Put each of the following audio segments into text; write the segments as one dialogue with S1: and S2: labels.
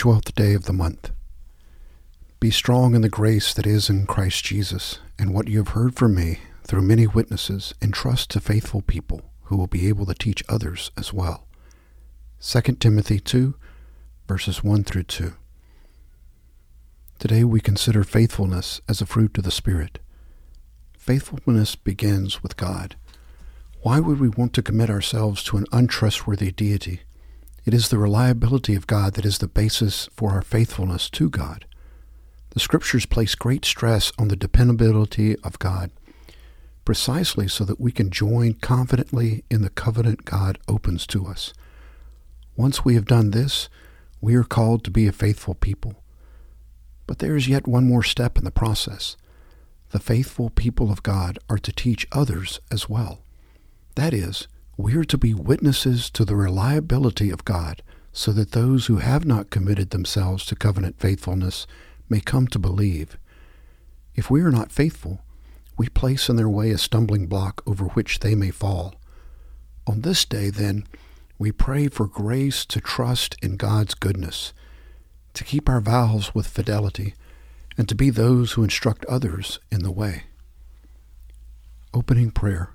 S1: twelfth day of the month. Be strong in the grace that is in Christ Jesus, and what you have heard from me through many witnesses, entrust to faithful people who will be able to teach others as well. 2 Timothy 2, verses 1 through 2. Today we consider faithfulness as a fruit of the Spirit. Faithfulness begins with God. Why would we want to commit ourselves to an untrustworthy deity? It is the reliability of God that is the basis for our faithfulness to God. The Scriptures place great stress on the dependability of God, precisely so that we can join confidently in the covenant God opens to us. Once we have done this, we are called to be a faithful people. But there is yet one more step in the process. The faithful people of God are to teach others as well. That is, we are to be witnesses to the reliability of God so that those who have not committed themselves to covenant faithfulness may come to believe. If we are not faithful, we place in their way a stumbling block over which they may fall. On this day, then, we pray for grace to trust in God's goodness, to keep our vows with fidelity, and to be those who instruct others in the way. Opening prayer.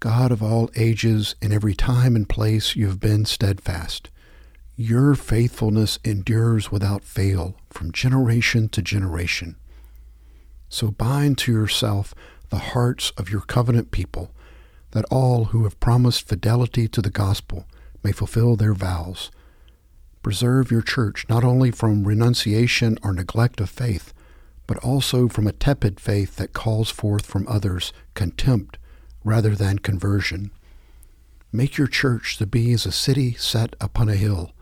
S1: God of all ages, in every time and place you have been steadfast. Your faithfulness endures without fail from generation to generation. So bind to yourself the hearts of your covenant people, that all who have promised fidelity to the gospel may fulfill their vows. Preserve your church not only from renunciation or neglect of faith, but also from a tepid faith that calls forth from others contempt rather than conversion. Make your church to be as a city set upon a hill,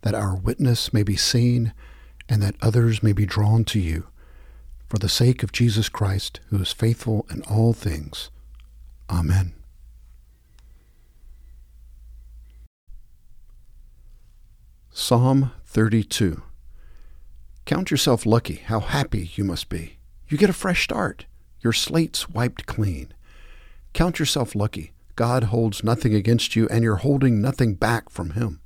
S1: that our witness may be seen and that others may be drawn to you. For the sake of Jesus Christ, who is faithful in all things. Amen. Psalm 32 Count yourself lucky how happy you must be. You get a fresh start. Your slate's wiped clean. Count yourself lucky. God holds nothing against you, and you're holding nothing back from Him.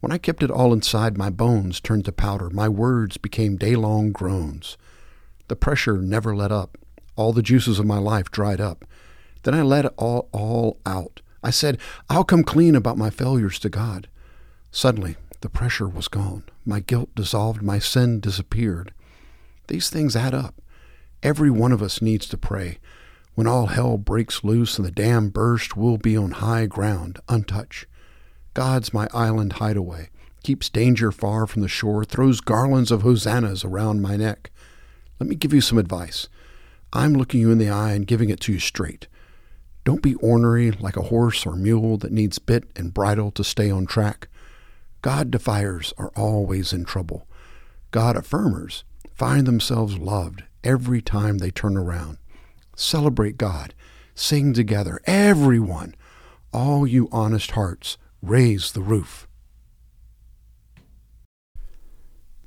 S1: When I kept it all inside, my bones turned to powder. My words became day long groans. The pressure never let up. All the juices of my life dried up. Then I let it all, all out. I said, I'll come clean about my failures to God. Suddenly, the pressure was gone. My guilt dissolved. My sin disappeared. These things add up. Every one of us needs to pray. When all hell breaks loose and the dam bursts, we'll be on high ground, untouched. God's my island hideaway, keeps danger far from the shore, throws garlands of hosannas around my neck. Let me give you some advice. I'm looking you in the eye and giving it to you straight. Don't be ornery like a horse or mule that needs bit and bridle to stay on track. God defiers are always in trouble. God affirmers find themselves loved every time they turn around. Celebrate God. Sing together. Everyone. All you honest hearts, raise the roof.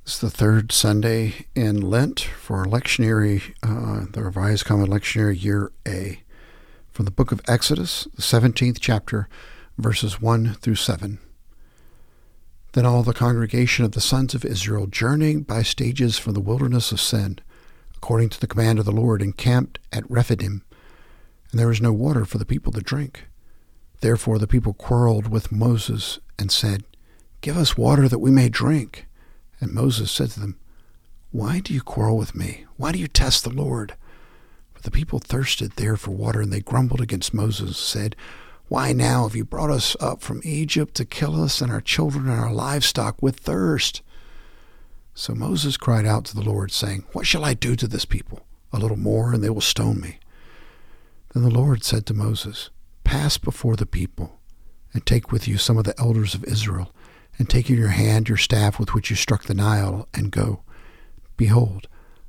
S1: It's the third Sunday in Lent for lectionary, uh, the Revised Common Lectionary Year A, from the book of Exodus, the 17th chapter, verses 1 through 7. Then all the congregation of the sons of Israel, journeying by stages from the wilderness of Sin, according to the command of the Lord, encamped at Rephidim, and there was no water for the people to drink. Therefore the people quarreled with Moses and said, Give us water that we may drink. And Moses said to them, Why do you quarrel with me? Why do you test the Lord? But the people thirsted there for water, and they grumbled against Moses, and said, Why now have you brought us up from Egypt to kill us and our children and our livestock with thirst? So Moses cried out to the Lord, saying, What shall I do to this people? A little more, and they will stone me. Then the Lord said to Moses, Pass before the people, and take with you some of the elders of Israel, and take in your hand your staff with which you struck the Nile, and go. Behold,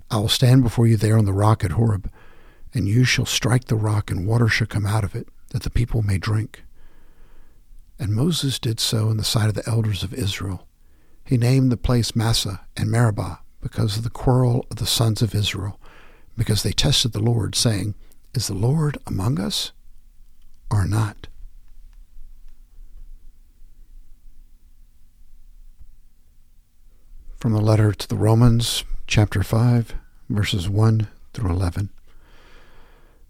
S1: I will stand before you there on the rock at Horeb, and you shall strike the rock, and water shall come out of it, that the people may drink. And Moses did so in the sight of the elders of Israel. He named the place Massah and Meribah because of the quarrel of the sons of Israel, because they tested the Lord, saying, Is the Lord among us or not? from the letter to the Romans, chapter 5, verses 1 through 11.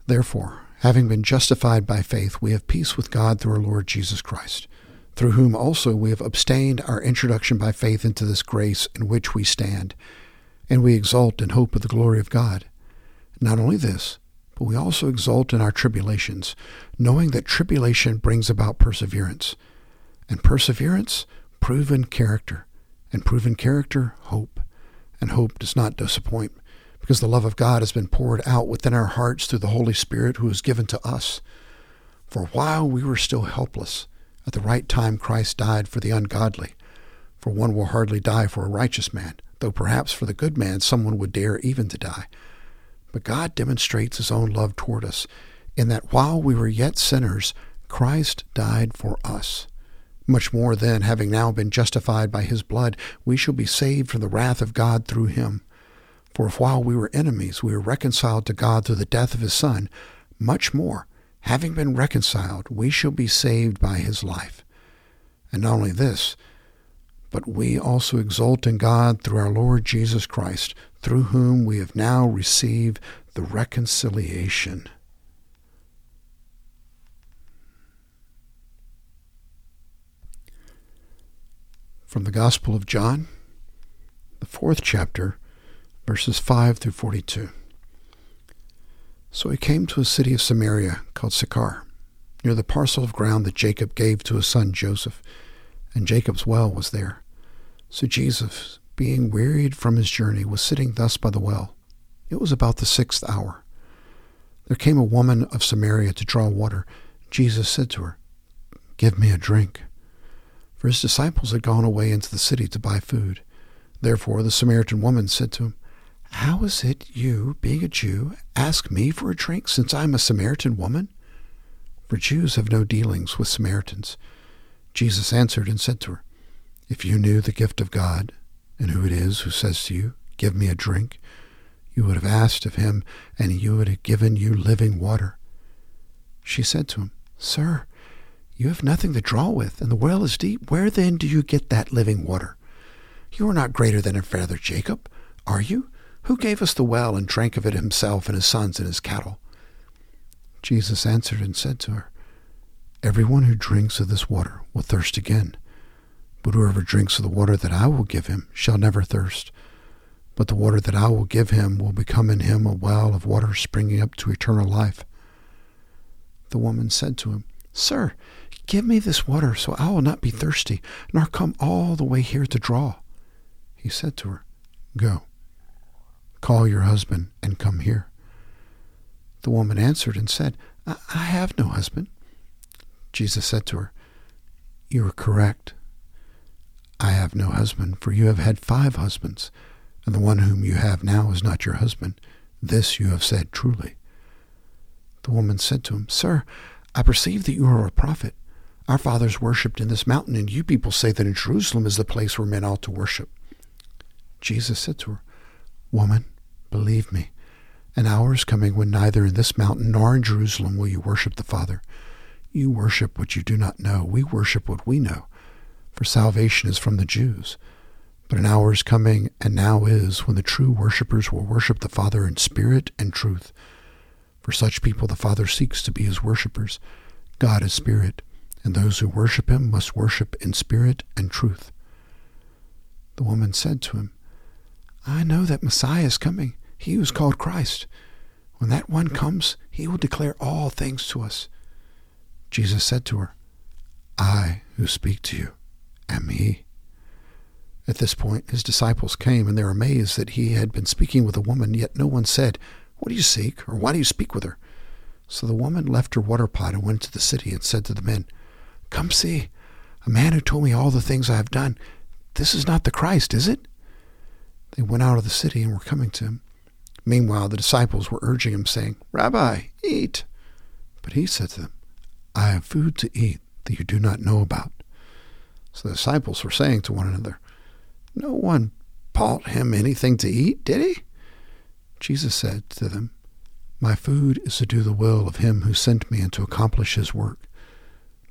S1: Therefore, having been justified by faith, we have peace with God through our Lord Jesus Christ, through whom also we have obtained our introduction by faith into this grace in which we stand, and we exult in hope of the glory of God. Not only this, but we also exult in our tribulations, knowing that tribulation brings about perseverance, and perseverance, proven character and proven character, hope. And hope does not disappoint, because the love of God has been poured out within our hearts through the Holy Spirit who is given to us. For while we were still helpless, at the right time Christ died for the ungodly. For one will hardly die for a righteous man, though perhaps for the good man someone would dare even to die. But God demonstrates his own love toward us, in that while we were yet sinners, Christ died for us. Much more then, having now been justified by his blood, we shall be saved from the wrath of God through him. For if while we were enemies we were reconciled to God through the death of his Son, much more, having been reconciled, we shall be saved by his life. And not only this, but we also exult in God through our Lord Jesus Christ, through whom we have now received the reconciliation. from the Gospel of John, the fourth chapter, verses 5 through 42. So he came to a city of Samaria called Sychar, near the parcel of ground that Jacob gave to his son Joseph, and Jacob's well was there. So Jesus, being wearied from his journey, was sitting thus by the well. It was about the sixth hour. There came a woman of Samaria to draw water. Jesus said to her, Give me a drink for his disciples had gone away into the city to buy food. Therefore the Samaritan woman said to him, How is it you, being a Jew, ask me for a drink, since I am a Samaritan woman? For Jews have no dealings with Samaritans. Jesus answered and said to her, If you knew the gift of God, and who it is who says to you, Give me a drink, you would have asked of him, and he would have given you living water. She said to him, Sir, you have nothing to draw with, and the well is deep. Where then do you get that living water? You are not greater than our father Jacob, are you? Who gave us the well and drank of it himself and his sons and his cattle? Jesus answered and said to her, Everyone who drinks of this water will thirst again. But whoever drinks of the water that I will give him shall never thirst. But the water that I will give him will become in him a well of water springing up to eternal life. The woman said to him, Sir, Give me this water so I will not be thirsty, nor come all the way here to draw. He said to her, Go, call your husband and come here. The woman answered and said, I, have no husband. Jesus said to her, You are correct. I have no husband, for you have had five husbands, and the one whom you have now is not your husband. This you have said truly. The woman said to him, Sir, I perceive that you are a prophet. Our fathers worshipped in this mountain, and you people say that in Jerusalem is the place where men ought to worship. Jesus said to her, Woman, believe me, an hour is coming when neither in this mountain nor in Jerusalem will you worship the Father. You worship what you do not know. We worship what we know, for salvation is from the Jews. But an hour is coming, and now is, when the true worshippers will worship the Father in spirit and truth. For such people the Father seeks to be his worshippers. God is spirit and those who worship him must worship in spirit and truth. The woman said to him, I know that Messiah is coming, he who is called Christ. When that one comes, he will declare all things to us. Jesus said to her, I who speak to you am he. At this point, his disciples came, and they were amazed that he had been speaking with a woman, yet no one said, What do you seek, or why do you speak with her? So the woman left her water pot and went to the city and said to the men, Come see, a man who told me all the things I have done. This is not the Christ, is it? They went out of the city and were coming to him. Meanwhile, the disciples were urging him, saying, Rabbi, eat. But he said to them, I have food to eat that you do not know about. So the disciples were saying to one another, No one bought him anything to eat, did he? Jesus said to them, My food is to do the will of him who sent me and to accomplish his work.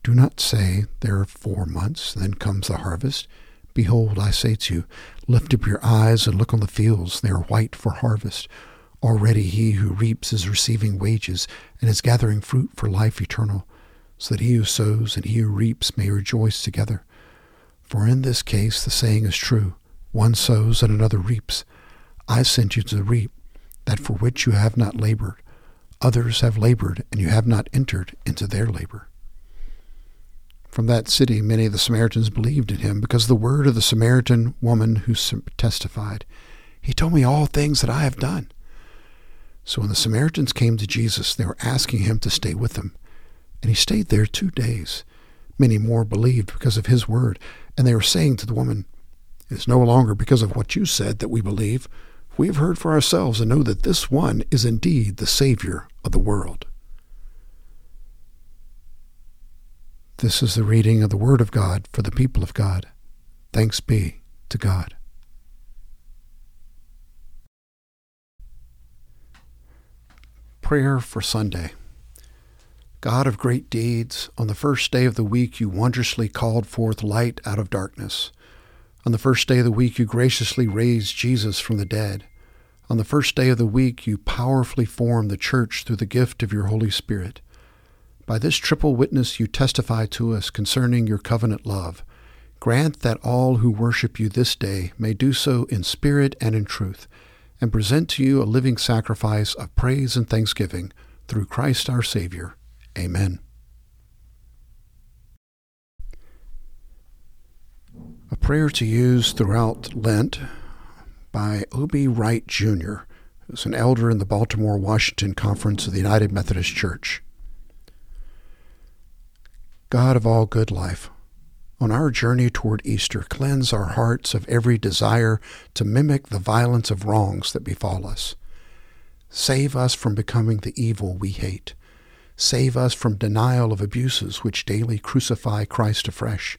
S1: Do not say, There are four months, then comes the harvest. Behold, I say to you, lift up your eyes and look on the fields, they are white for harvest. Already he who reaps is receiving wages and is gathering fruit for life eternal, so that he who sows and he who reaps may rejoice together. For in this case the saying is true one sows and another reaps. I sent you to reap that for which you have not labored. Others have labored, and you have not entered into their labor. From that city, many of the Samaritans believed in him because of the word of the Samaritan woman who testified, He told me all things that I have done. So when the Samaritans came to Jesus, they were asking him to stay with them. And he stayed there two days. Many more believed because of his word, and they were saying to the woman, It is no longer because of what you said that we believe. We have heard for ourselves and know that this one is indeed the Savior of the world. This is the reading of the Word of God for the people of God. Thanks be to God. Prayer for Sunday. God of great deeds, on the first day of the week you wondrously called forth light out of darkness. On the first day of the week you graciously raised Jesus from the dead. On the first day of the week you powerfully formed the church through the gift of your Holy Spirit. By this triple witness you testify to us concerning your covenant love. Grant that all who worship you this day may do so in spirit and in truth, and present to you a living sacrifice of praise and thanksgiving through Christ our Savior. Amen. A prayer to use throughout Lent by O.B. Wright Jr., who's an elder in the Baltimore Washington Conference of the United Methodist Church. God of all good life, on our journey toward Easter, cleanse our hearts of every desire to mimic the violence of wrongs that befall us. Save us from becoming the evil we hate. Save us from denial of abuses which daily crucify Christ afresh.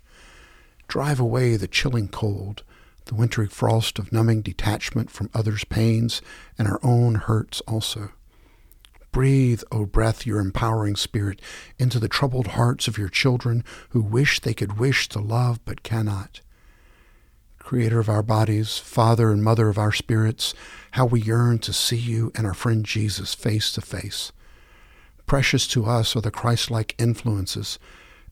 S1: Drive away the chilling cold, the wintry frost of numbing detachment from others' pains and our own hurts also. Breathe, O breath, your empowering spirit into the troubled hearts of your children who wish they could wish to love but cannot. Creator of our bodies, Father and Mother of our spirits, how we yearn to see you and our friend Jesus face to face. Precious to us are the Christ like influences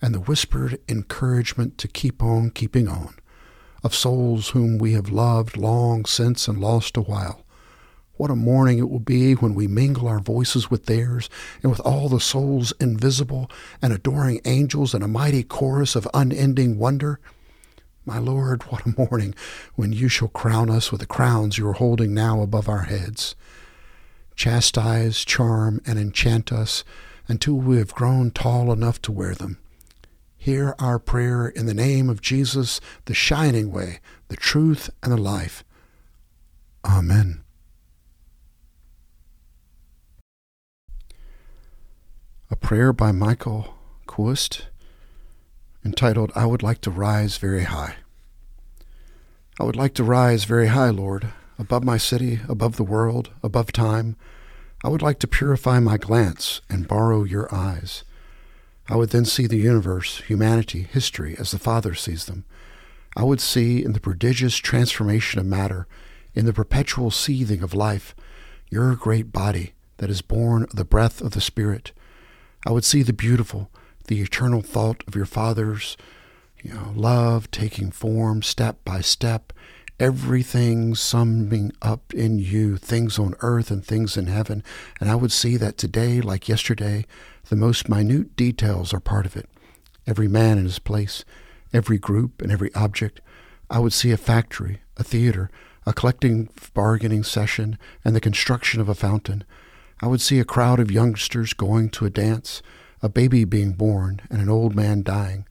S1: and the whispered encouragement to keep on keeping on, of souls whom we have loved long since and lost a while what a morning it will be when we mingle our voices with theirs, and with all the souls invisible and adoring angels in a mighty chorus of unending wonder. My Lord, what a morning when you shall crown us with the crowns you are holding now above our heads. Chastise, charm, and enchant us until we have grown tall enough to wear them. Hear our prayer in the name of Jesus, the shining way, the truth, and the life. Amen. A prayer by Michael Quoist entitled, I Would Like to Rise Very High. I would like to rise very high, Lord, above my city, above the world, above time. I would like to purify my glance and borrow your eyes. I would then see the universe, humanity, history as the Father sees them. I would see in the prodigious transformation of matter, in the perpetual seething of life, your great body that is born of the breath of the Spirit, I would see the beautiful, the eternal thought of your Father's you know, love taking form step by step, everything summing up in you, things on earth and things in heaven. And I would see that today, like yesterday, the most minute details are part of it. Every man in his place, every group and every object. I would see a factory, a theater, a collecting bargaining session, and the construction of a fountain. I would see a crowd of youngsters going to a dance, a baby being born, and an old man dying.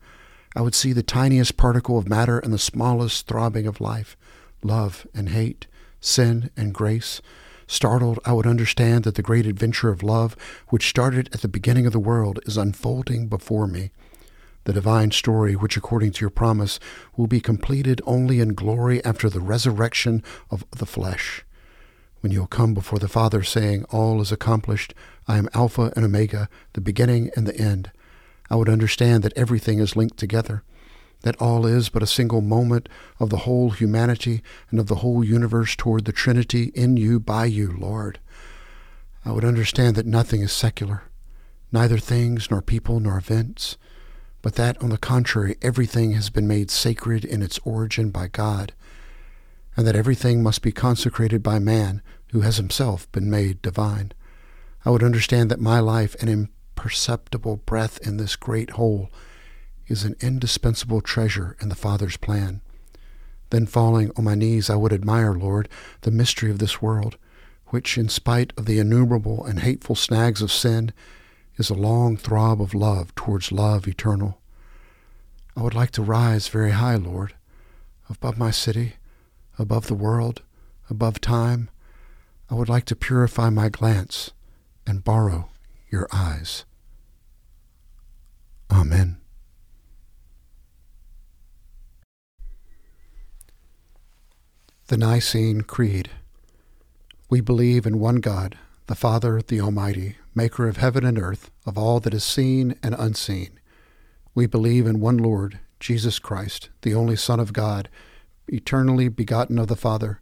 S1: I would see the tiniest particle of matter and the smallest throbbing of life, love and hate, sin and grace. Startled, I would understand that the great adventure of love, which started at the beginning of the world, is unfolding before me. The divine story, which according to your promise will be completed only in glory after the resurrection of the flesh when you'll come before the Father, saying, All is accomplished. I am Alpha and Omega, the beginning and the end. I would understand that everything is linked together, that all is but a single moment of the whole humanity and of the whole universe toward the Trinity in you, by you, Lord. I would understand that nothing is secular, neither things, nor people, nor events, but that, on the contrary, everything has been made sacred in its origin by God, and that everything must be consecrated by man who has himself been made divine. I would understand that my life, an imperceptible breath in this great whole, is an indispensable treasure in the Father's plan. Then, falling on my knees, I would admire, Lord, the mystery of this world, which, in spite of the innumerable and hateful snags of sin, is a long throb of love towards love eternal. I would like to rise very high, Lord, above my city, above the world, above time. I would like to purify my glance and borrow your eyes. Amen. The Nicene Creed. We believe in one God, the Father, the Almighty, maker of heaven and earth, of all that is seen and unseen. We believe in one Lord, Jesus Christ, the only Son of God, eternally begotten of the Father,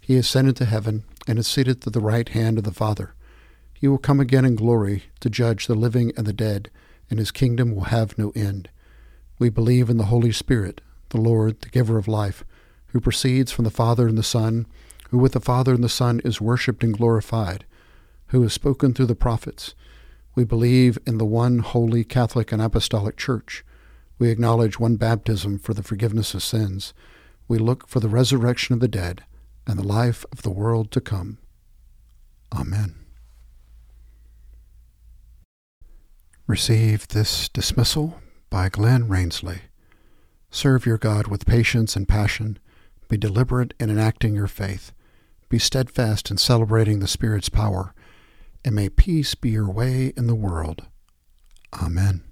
S1: He ascended to heaven and is seated at the right hand of the Father. He will come again in glory to judge the living and the dead, and his kingdom will have no end. We believe in the Holy Spirit, the Lord, the giver of life, who proceeds from the Father and the Son who with the Father and the Son is worshipped and glorified, who has spoken through the prophets. We believe in the one holy Catholic and Apostolic Church. We acknowledge one baptism for the forgiveness of sins. We look for the resurrection of the dead and the life of the world to come. Amen. Receive this dismissal by Glenn Rainsley. Serve your God with patience and passion. Be deliberate in enacting your faith. Be steadfast in celebrating the Spirit's power, and may peace be your way in the world. Amen.